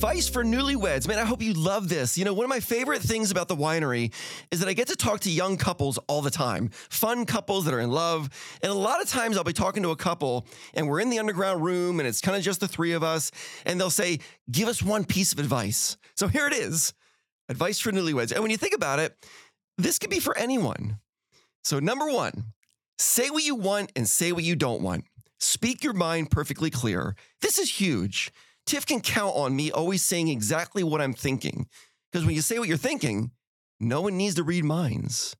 Advice for newlyweds. Man, I hope you love this. You know, one of my favorite things about the winery is that I get to talk to young couples all the time, fun couples that are in love. And a lot of times I'll be talking to a couple and we're in the underground room and it's kind of just the three of us. And they'll say, Give us one piece of advice. So here it is advice for newlyweds. And when you think about it, this could be for anyone. So, number one, say what you want and say what you don't want. Speak your mind perfectly clear. This is huge. Tiff can count on me always saying exactly what I'm thinking. Because when you say what you're thinking, no one needs to read minds.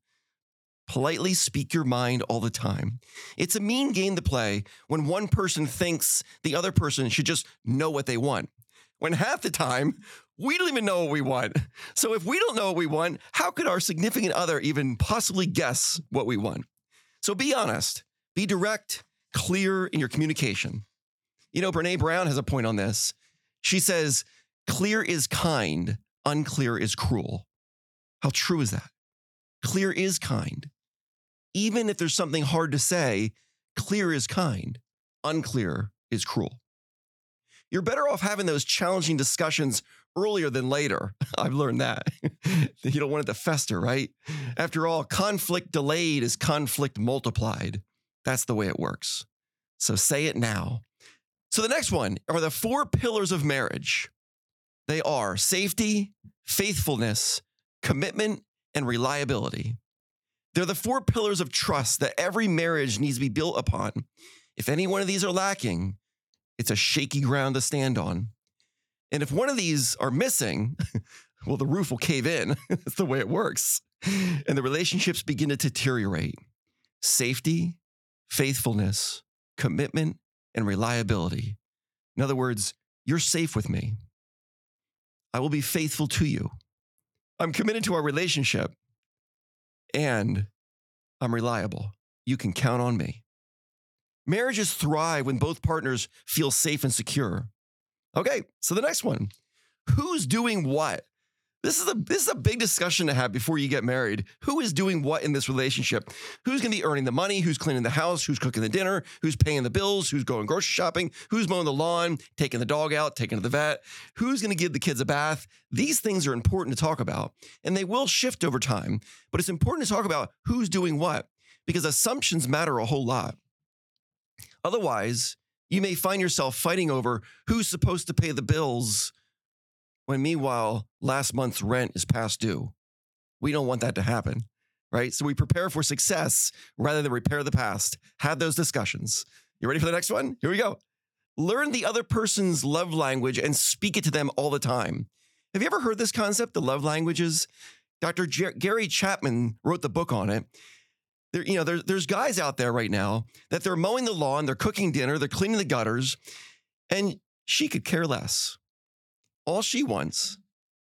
Politely speak your mind all the time. It's a mean game to play when one person thinks the other person should just know what they want. When half the time, we don't even know what we want. So if we don't know what we want, how could our significant other even possibly guess what we want? So be honest, be direct, clear in your communication. You know, Brene Brown has a point on this. She says, clear is kind, unclear is cruel. How true is that? Clear is kind. Even if there's something hard to say, clear is kind, unclear is cruel. You're better off having those challenging discussions earlier than later. I've learned that. you don't want it to fester, right? After all, conflict delayed is conflict multiplied. That's the way it works. So say it now. So the next one are the four pillars of marriage. They are safety, faithfulness, commitment, and reliability. They're the four pillars of trust that every marriage needs to be built upon. If any one of these are lacking, it's a shaky ground to stand on. And if one of these are missing, well, the roof will cave in. That's the way it works. And the relationships begin to deteriorate. Safety, faithfulness, commitment, and reliability. In other words, you're safe with me. I will be faithful to you. I'm committed to our relationship and I'm reliable. You can count on me. Marriages thrive when both partners feel safe and secure. Okay, so the next one who's doing what? This is a this is a big discussion to have before you get married. Who is doing what in this relationship? Who's going to be earning the money? Who's cleaning the house? Who's cooking the dinner? Who's paying the bills? Who's going grocery shopping? Who's mowing the lawn? Taking the dog out? Taking to the vet? Who's going to give the kids a bath? These things are important to talk about, and they will shift over time. But it's important to talk about who's doing what because assumptions matter a whole lot. Otherwise, you may find yourself fighting over who's supposed to pay the bills when meanwhile last month's rent is past due. We don't want that to happen, right? So we prepare for success rather than repair the past. Have those discussions. You ready for the next one? Here we go. Learn the other person's love language and speak it to them all the time. Have you ever heard this concept, the love languages? Dr. Jer- Gary Chapman wrote the book on it. There, you know, there, there's guys out there right now that they're mowing the lawn, they're cooking dinner, they're cleaning the gutters, and she could care less. All she wants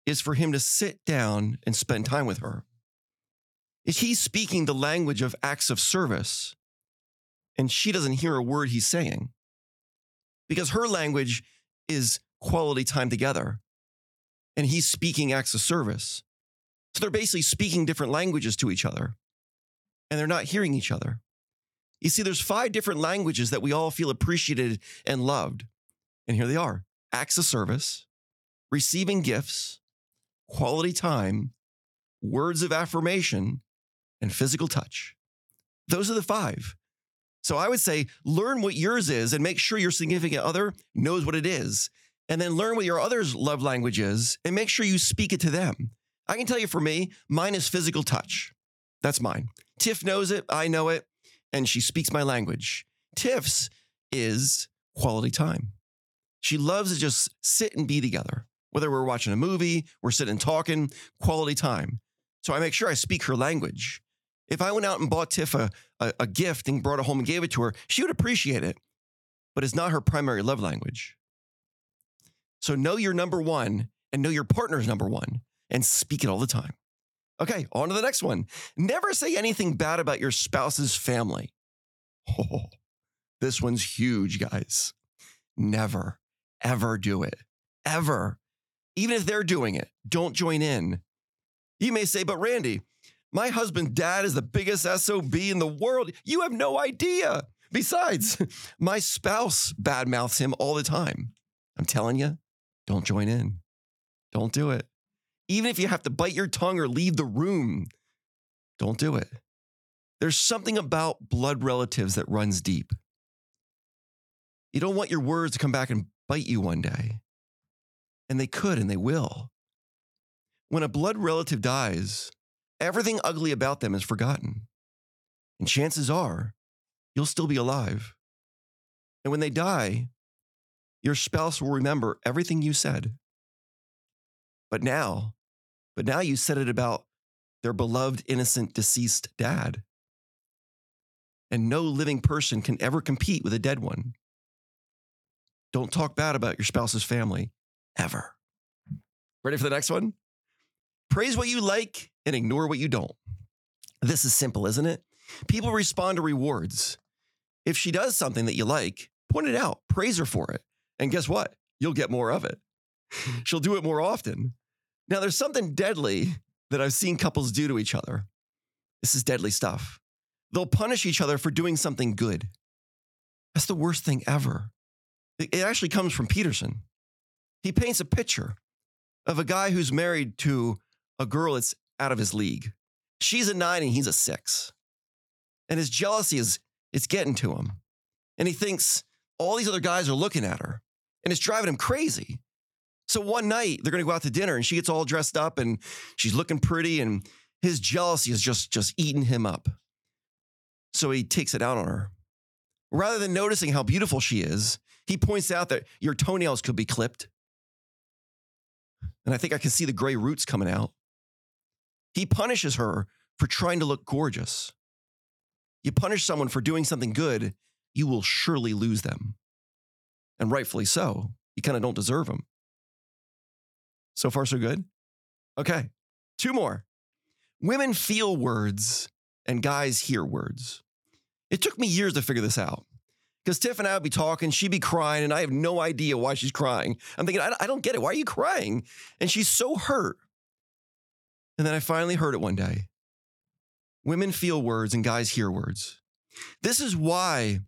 is for him to sit down and spend time with her. Is he speaking the language of acts of service? And she doesn't hear a word he's saying because her language is quality time together. And he's speaking acts of service. So they're basically speaking different languages to each other and they're not hearing each other. You see, there's five different languages that we all feel appreciated and loved. And here they are acts of service, receiving gifts, quality time, words of affirmation, and physical touch. Those are the five. So I would say learn what yours is and make sure your significant other knows what it is. And then learn what your other's love language is and make sure you speak it to them. I can tell you for me, mine is physical touch. That's mine. Tiff knows it, I know it, and she speaks my language. Tiff's is quality time. She loves to just sit and be together. Whether we're watching a movie, we're sitting talking, quality time. So I make sure I speak her language. If I went out and bought Tiff a, a, a gift and brought it home and gave it to her, she would appreciate it, but it's not her primary love language. So know your number one and know your partner's number one and speak it all the time. Okay, on to the next one. Never say anything bad about your spouse's family. Oh, this one's huge, guys. Never, ever do it. Ever. Even if they're doing it, don't join in. You may say, but Randy, my husband's dad is the biggest SOB in the world. You have no idea. Besides, my spouse badmouths him all the time. I'm telling you, don't join in. Don't do it. Even if you have to bite your tongue or leave the room, don't do it. There's something about blood relatives that runs deep. You don't want your words to come back and bite you one day. And they could and they will. When a blood relative dies, everything ugly about them is forgotten. And chances are you'll still be alive. And when they die, your spouse will remember everything you said. But now, but now you said it about their beloved, innocent, deceased dad. And no living person can ever compete with a dead one. Don't talk bad about your spouse's family, ever. Ready for the next one? Praise what you like and ignore what you don't. This is simple, isn't it? People respond to rewards. If she does something that you like, point it out, praise her for it. And guess what? You'll get more of it. She'll do it more often. Now, there's something deadly that I've seen couples do to each other. This is deadly stuff. They'll punish each other for doing something good. That's the worst thing ever. It actually comes from Peterson. He paints a picture of a guy who's married to a girl that's out of his league. She's a nine and he's a six. And his jealousy is it's getting to him. And he thinks all these other guys are looking at her and it's driving him crazy. So one night they're going to go out to dinner and she gets all dressed up and she's looking pretty and his jealousy is just just eating him up. So he takes it out on her. Rather than noticing how beautiful she is, he points out that your toenails could be clipped. And I think I can see the gray roots coming out. He punishes her for trying to look gorgeous. You punish someone for doing something good, you will surely lose them. And rightfully so. You kind of don't deserve them. So far, so good? Okay, two more. Women feel words and guys hear words. It took me years to figure this out. Because Tiff and I would be talking, she'd be crying, and I have no idea why she's crying. I'm thinking, I, I don't get it. Why are you crying? And she's so hurt. And then I finally heard it one day. Women feel words and guys hear words. This is why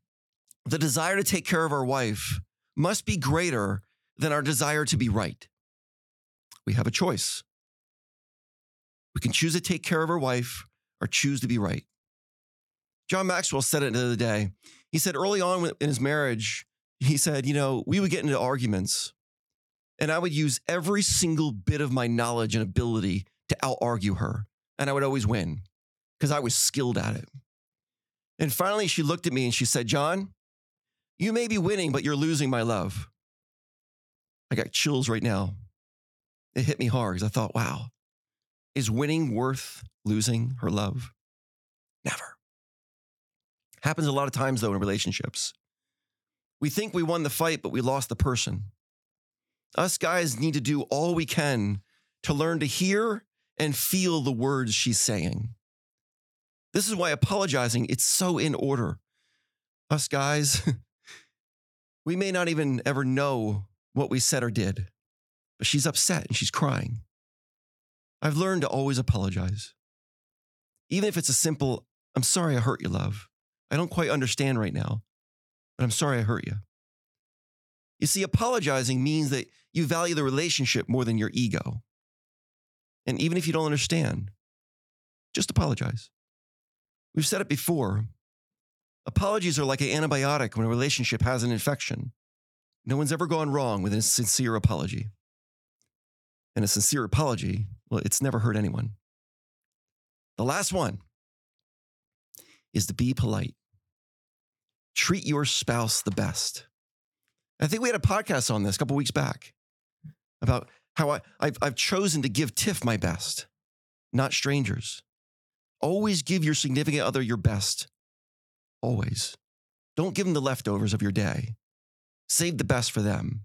the desire to take care of our wife must be greater than our desire to be right we have a choice. We can choose to take care of our wife or choose to be right. John Maxwell said it the other day. He said early on in his marriage, he said, you know, we would get into arguments and I would use every single bit of my knowledge and ability to out argue her. And I would always win because I was skilled at it. And finally, she looked at me and she said, John, you may be winning, but you're losing my love. I got chills right now it hit me hard because I thought, wow, is winning worth losing her love? Never. Happens a lot of times, though, in relationships. We think we won the fight, but we lost the person. Us guys need to do all we can to learn to hear and feel the words she's saying. This is why apologizing it's so in order. Us guys, we may not even ever know what we said or did but she's upset and she's crying. I've learned to always apologize. Even if it's a simple, I'm sorry I hurt you, love. I don't quite understand right now, but I'm sorry I hurt you. You see, apologizing means that you value the relationship more than your ego. And even if you don't understand, just apologize. We've said it before. Apologies are like an antibiotic when a relationship has an infection. No one's ever gone wrong with a sincere apology and a sincere apology, well, it's never hurt anyone. The last one is to be polite. Treat your spouse the best. I think we had a podcast on this a couple weeks back about how I, I've, I've chosen to give Tiff my best, not strangers. Always give your significant other your best. Always. Don't give them the leftovers of your day. Save the best for them.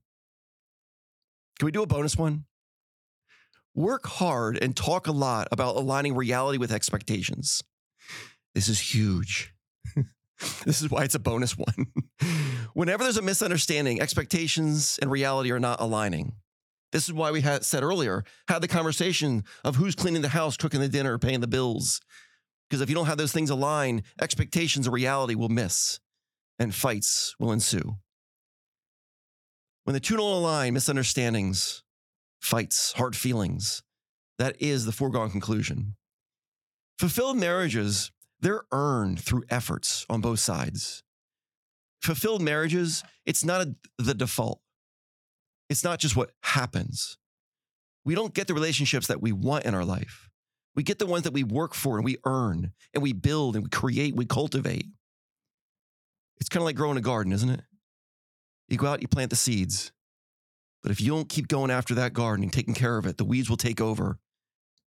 Can we do a bonus one? work hard and talk a lot about aligning reality with expectations. This is huge. this is why it's a bonus one. Whenever there's a misunderstanding, expectations and reality are not aligning. This is why we had said earlier, had the conversation of who's cleaning the house, cooking the dinner, paying the bills. Because if you don't have those things aligned, expectations and reality will miss and fights will ensue. When the two don't align, misunderstandings, fights, hard feelings, that is the foregone conclusion. Fulfilled marriages, they're earned through efforts on both sides. Fulfilled marriages, it's not a, the default. It's not just what happens. We don't get the relationships that we want in our life. We get the ones that we work for and we earn and we build and we create, we cultivate. It's kind of like growing a garden, isn't it? You go out, you plant the seeds. But if you don't keep going after that garden and taking care of it, the weeds will take over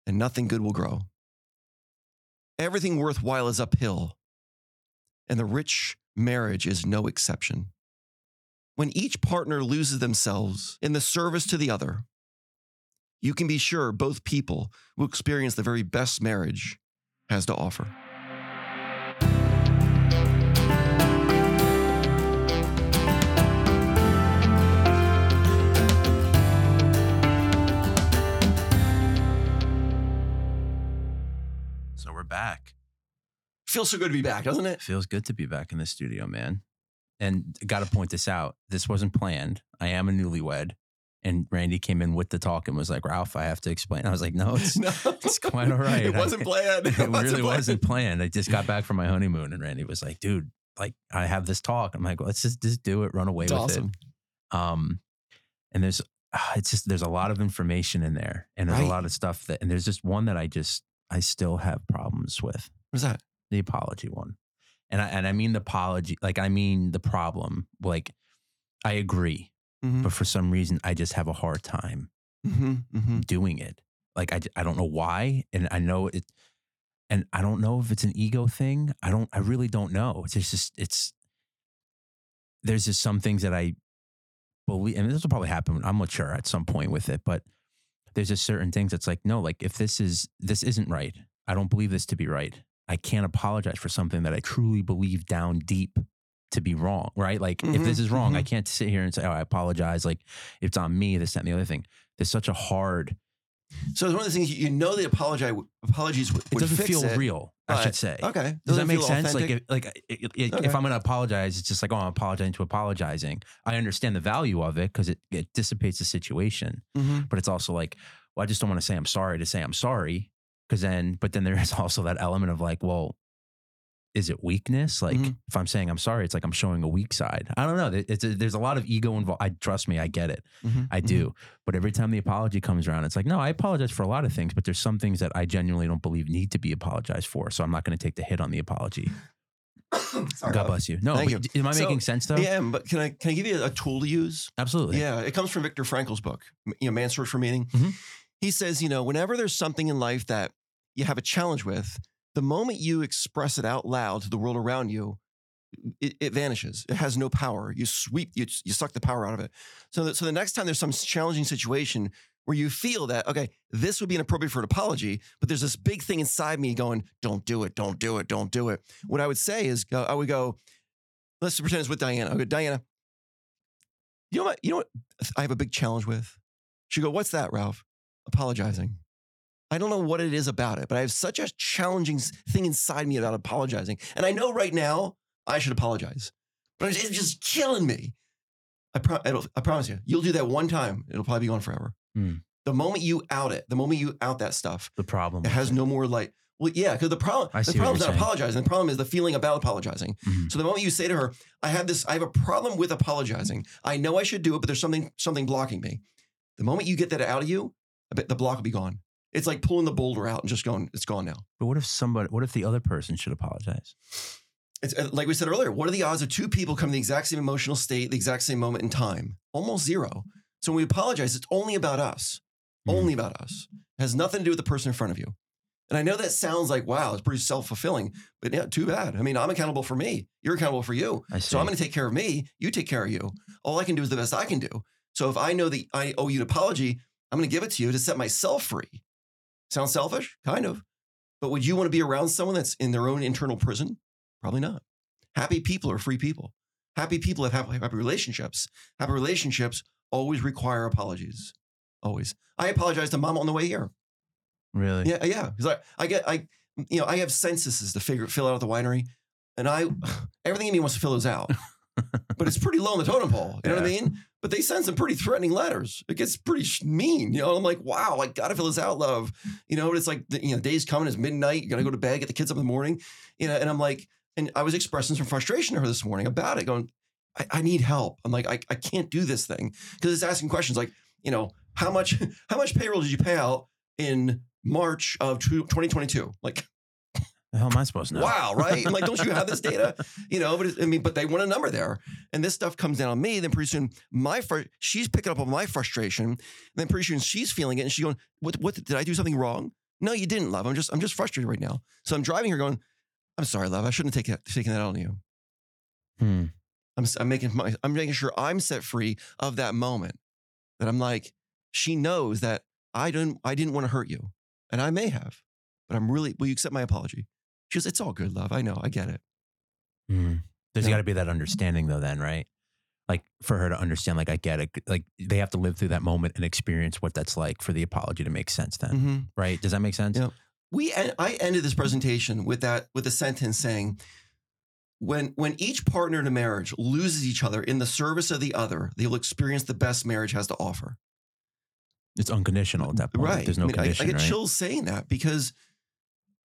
and nothing good will grow. Everything worthwhile is uphill, and the rich marriage is no exception. When each partner loses themselves in the service to the other, you can be sure both people will experience the very best marriage has to offer. Feels so good to be back, doesn't it? Feels good to be back in the studio, man. And got to point this out. This wasn't planned. I am a newlywed. And Randy came in with the talk and was like, Ralph, I have to explain. I was like, no, it's, No, it's quite all right. It wasn't planned. it wasn't really planned. wasn't planned. I just got back from my honeymoon and Randy was like, dude, like I have this talk. I'm like, let's just, just do it, run away It's with awesome. it. Um, and there's, ah, it's just, there's a lot of information in there and there's Right. a lot of stuff that, and there's just one that I just, I still have problems with What is that? The apology one. And I, and I mean the apology, like I mean the problem. Like I agree, Mhm. but for some reason I just have a hard time Mhm, mhm. doing it. Like I, I don't know why, and I know it, and I don't know if it's an ego thing. I don't, I really don't know. It's just, it's there's just some things that I believe, and this will probably happen. I'm mature at some point with it, but there's just certain things that's like, no, like if this is this isn't right, I don't believe this to be right. I can't apologize for something that I truly believe down deep to be wrong, right? Like if this is wrong, I mhm. can't sit here and say, oh, I apologize. Like it's on me, this, that, and the other thing. There's such a hard, So it's one of the things you you know the apology apologies would, it doesn't feel it. real, I should say. Okay. Does that make sense? Like, if, like i- i- if, Okay. I'm going to apologize, it's just like, oh, I'm apologizing to apologizing. I understand the value of it because it, it dissipates the situation. Mhm. But it's also like, well, I just don't want to say I'm sorry to say I'm sorry. Because then, but then there is also that element of like, well, is it weakness? Like, Mhm. if I'm saying I'm sorry, it's like I'm showing a weak side. I don't know. It's a, there's a lot of ego involved. I trust me, I get it. Mhm. I do. But every time the apology comes around, it's like, no, I apologize for a lot of things, but there's some things that I genuinely don't believe need to be apologized for. So I'm not going to take the hit on the apology. Sorry, God bless you. No, Thank but am I So, making sense though? Yeah, but can I can I give you a tool to use? Absolutely. Yeah, it comes from Viktor Frankl's book, you know, Man's Search for Meaning. Mhm. He says, you know, whenever there's something in life that you have a challenge with, the moment you express it out loud to the world around you, it, it vanishes. It has no power. You sweep, you, you suck the power out of it. So, that, so the next time there's some challenging situation where you feel that, okay, this would be inappropriate for an apology, but there's this big thing inside me going, don't do it, don't do it, don't do it. What I would say is, uh, I would go, let's pretend it's with Diana. Go, Diana, you know what? You know what I have a big challenge with? She go, what's that, Ralph? Apologizing. I don't know what it is about it, but I have such a challenging thing inside me about apologizing. And I know right now I should apologize, but it's just killing me. I, pro- it'll, I promise you, you'll do that one time. It'll probably be gone forever. Hmm. The moment you out it, the moment you out that stuff, The problem. it has no more light. Well, yeah, because the problem, the problem's not saying. apologizing. The problem is the feeling about apologizing. Mhm. So the moment you say to her, "I have this, I have a problem with apologizing. I know I should do it, but there's something, something blocking me." The moment you get that out of you, the block will be gone. It's like pulling the boulder out and just going, it's gone now. But what if somebody, what if the other person should apologize? It's uh, like we said earlier. What are the odds of two people come to the exact same emotional state, the exact same moment in time? Almost zero. So when we apologize, it's only about us. Mhm. Only about us. It has nothing to do with the person in front of you. And I know that sounds like wow, it's pretty self fulfilling, but yeah, too bad. I mean, I'm accountable for me. You're accountable for you. I see. So I'm going to take care of me. You take care of you. All I can do is the best I can do. So if I know that I owe you an apology, I'm going to give it to you to set myself free. Sounds selfish? Kind of. But would you want to be around someone that's in their own internal prison? Probably not. Happy people are free people. Happy people have happy, happy relationships. Happy relationships always require apologies. Always. I apologize to mom on the way here. Really? Yeah, yeah. Because I, I get, I, you know, I have censuses to figure fill out at the winery, and I, everything in me wants to fill those out, but it's pretty low on the totem pole. You know what I mean? But they send some pretty threatening letters. It gets pretty mean. You know, I'm like, wow, I gotta fill this out, love. You know, it's like, the, you know, day's coming. It's midnight. You gotta go to bed, get the kids up in the morning. You know, and I'm like, and I was expressing some frustration to her this morning about it, going, I, I need help. I'm like, I, I can't do this thing because it's asking questions like, you know, how much how much payroll did you pay out in March of 2022? Like, The hell am I supposed to know? wow, right? I'm like, don't you have this data? You know, but I mean, but they want a number there, and this stuff comes down on me. Then pretty soon, my fr- she's picking up on my frustration. And then pretty soon, she's feeling it, and she's going, "What? What? Did I do something wrong? No, you didn't, love. I'm just, I'm just frustrated right now. So I'm driving her, going, I'm sorry, love. I shouldn't have taken taken that on you. Hmm. I'm, I'm making my, I'm making sure I'm set free of that moment. That I'm like, she knows that I didn't, I didn't want to hurt you, and I may have, but I'm really. Will you accept my apology? She goes, it's all good, love. I know, I get it. Hmm. There's got to be that understanding though, then, right? Like for her to understand, like I get it. Like they have to live through that moment and experience what that's like for the apology to make sense. Then, Mm-hmm. right? Does that make sense? Yeah. we en- I ended this presentation with that with a sentence saying when when each partner in a marriage loses each other in the service of the other they will experience the best marriage has to offer It's unconditional at that point. right There's no I, mean, I- condition. I, get right? chills saying that because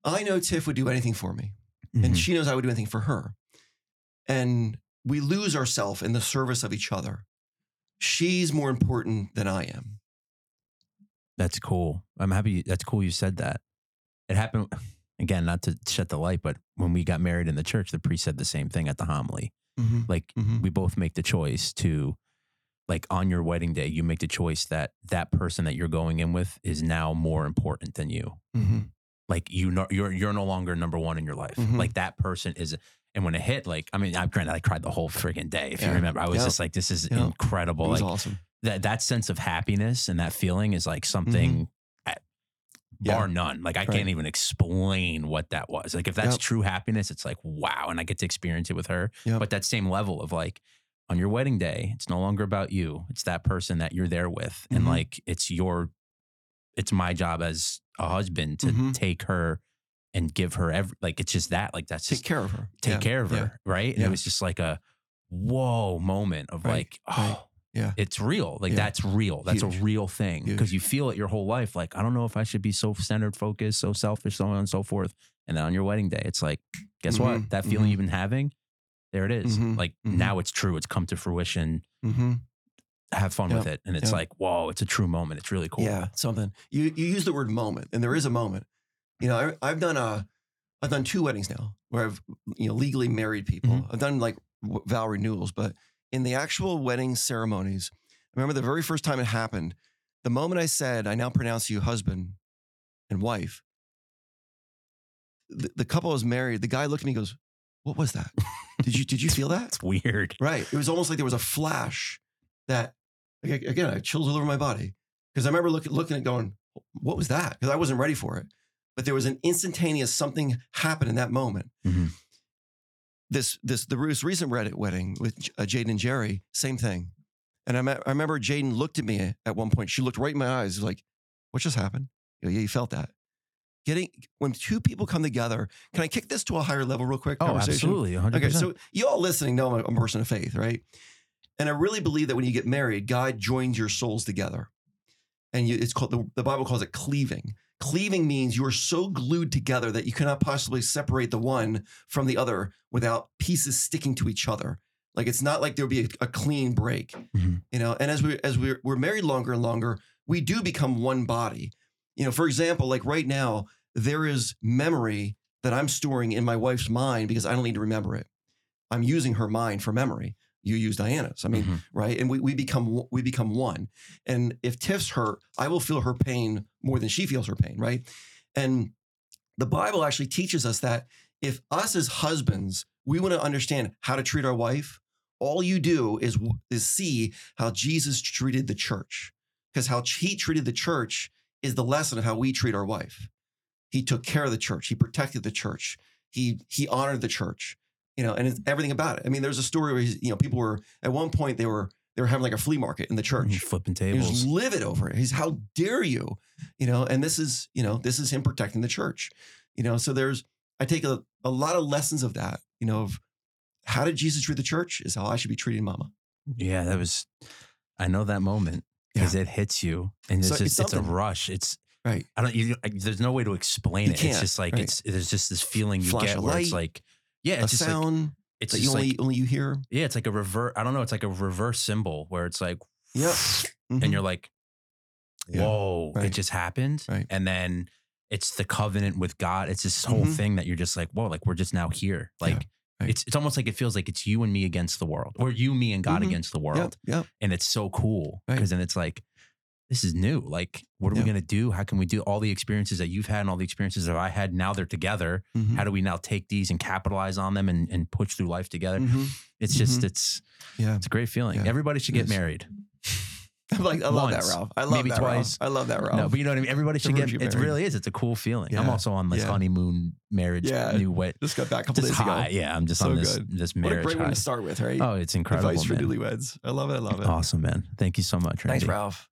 i know tiff would do anything for me Mhm. and she knows i would do anything for her and we lose ourselves in the service of each other she's more important than i am That's cool. I'm happy. That's cool. You said that. It happened again. Not to shut the light, but when we got married in the church, the priest said the same thing at the homily. Like Mhm. we both make the choice to, like on your wedding day, you make the choice that that person that you're going in with is now more important than you. Mhm. Like you know, you're you're no longer number one in your life. Mhm. Like that person is. And when it hit, like I mean, I granted I cried the whole friggin' day. If you remember, I was just like, "This is incredible!" it was Like awesome that that sense of happiness and that feeling is like something at, Mm-hmm. Yeah. bar none. Like I Right. can't even explain what that was. Like if that's Yep. true happiness, it's like wow, and I get to experience it with her. Yep. But that same level of like on your wedding day, it's no longer about you. It's that person that you're there with, and Mhm. like it's your, it's my job as a husband to Mhm. take her and give her every like it's just that like that's take care of her take Yeah. care of Yeah. her, right? And Yeah. it was just like a whoa moment of Right. like, oh, Right. Yeah. it's real. Like that's real. That's Huge. a real thing because you feel it your whole life. Like I don't know if I should be so centered, focused, so selfish, so on and so forth. And then on your wedding day, it's like, guess Mhm. what? That feeling Mhm. you've been having, there it is. Mhm. Like Mhm. now it's true. It's come to fruition. Mm-hmm. Have fun with it, and it's Yeah. like, whoa, it's a true moment. It's really cool. Yeah, something. You you use the word moment, and there is a moment. You know, I, I've done a, I've done two weddings now where I've you know legally married people. Mm-hmm. I've done like w- vow renewals, but in the actual wedding ceremonies, I remember the very first time it happened. The moment I said, "I now pronounce you husband and wife," the, the couple was married. The guy looked at me, and goes, "What was that? Did you did you feel that?" It's weird. Right. It was almost like there was a flash that, like, again, I chills all over my body because I remember looking, looking at going, what was that? Because I wasn't ready for it. But there was an instantaneous something happened in that moment. Mhm. This, this, the recent Reddit wedding with uh, Jaden and Jerry, same thing. And I, me- I remember Jaden looked at me at one point. She looked right in my eyes, like, what just happened? You know, yeah, you felt that. Getting when two people come together, can I kick this to a higher level real quick? Oh, absolutely. 100%. Okay, so you all listening know I'm a person of faith, right? And I really believe that when you get married, God joins your souls together, and you, it's called the, the Bible calls it cleaving. Cleaving means you are so glued together that you cannot possibly separate the one from the other without pieces sticking to each other. Like it's not like there'll be a, a clean break, Mhm. you know. And as we as we're, we're married longer and longer, we do become one body. You know, for example, like right now, there is memory that I'm storing in my wife's mind because I don't need to remember it. I'm using her mind for memory. You use Diana's. I mean, Mhm. right? And we, we become we become one. And if Tiff's hurt, I will feel her pain more than she feels her pain, right? And the Bible actually teaches us that if us as husbands, we want to understand how to treat our wife, all you do is is see how Jesus treated the church. because how he treated the church is the lesson of how we treat our wife. He took care of the church. He protected the church. He he honored the church. You know, and it's everything about it. I mean, there's a story where he's, you know people were at one point they were they were having like a flea market in the mm-hmm. church. He's flipping He was tables. livid over it. He's how dare you, you know? And this is you know this is him protecting the church, you know. So there's I take a, a lot of lessons of that, you know, of how did Jesus treat the church is how I should be treating Mama. Mm-hmm. Yeah, that was. I know that moment because it hits you, and it's So it's just it's a rush. It's Right. I don't. You, there's no way to explain You it. It's just like right. it's. There's just this feeling you Flash get where it's like, yeah, a it's just like sound it's that only like only you hear. yeah, it's like a revert. I don't know. It's like a reverse cymbal where it's like, Yep. and Mhm. you're like, Yeah, whoa, it just happened, Right. and then it's the covenant with God. It's this whole Mhm. thing that you're just like, whoa, like we're just now here. Yeah, Like right. it's it's almost like it feels like it's you and me against the world, or you, me, and God Mhm. against the world Yep. Yep. and it's so cool Right. because then it's like this is new like what are Yeah. we going to do how can we do all the experiences that you've had and all the experiences that i had now they're together Mhm. how do we now take these and capitalize on them and, and push through life together Mhm. it's just Mhm. it's Yeah. it's a great feeling Yeah. everybody should get married I'm like, I love Once, that, Ralph. I love maybe that, twice. Ralph. I love that, Ralph. no but you know what i mean everybody should get it really is it's a cool feeling i'm also on this Yeah. honeymoon marriage Yeah. new way Just got back a couple just days high ago. yeah i'm just So on this good. this What a marriage great one to start with, right? oh it's incredible Advice for newlyweds. I love it. I love it. awesome man thank you so much Thanks, Ralph.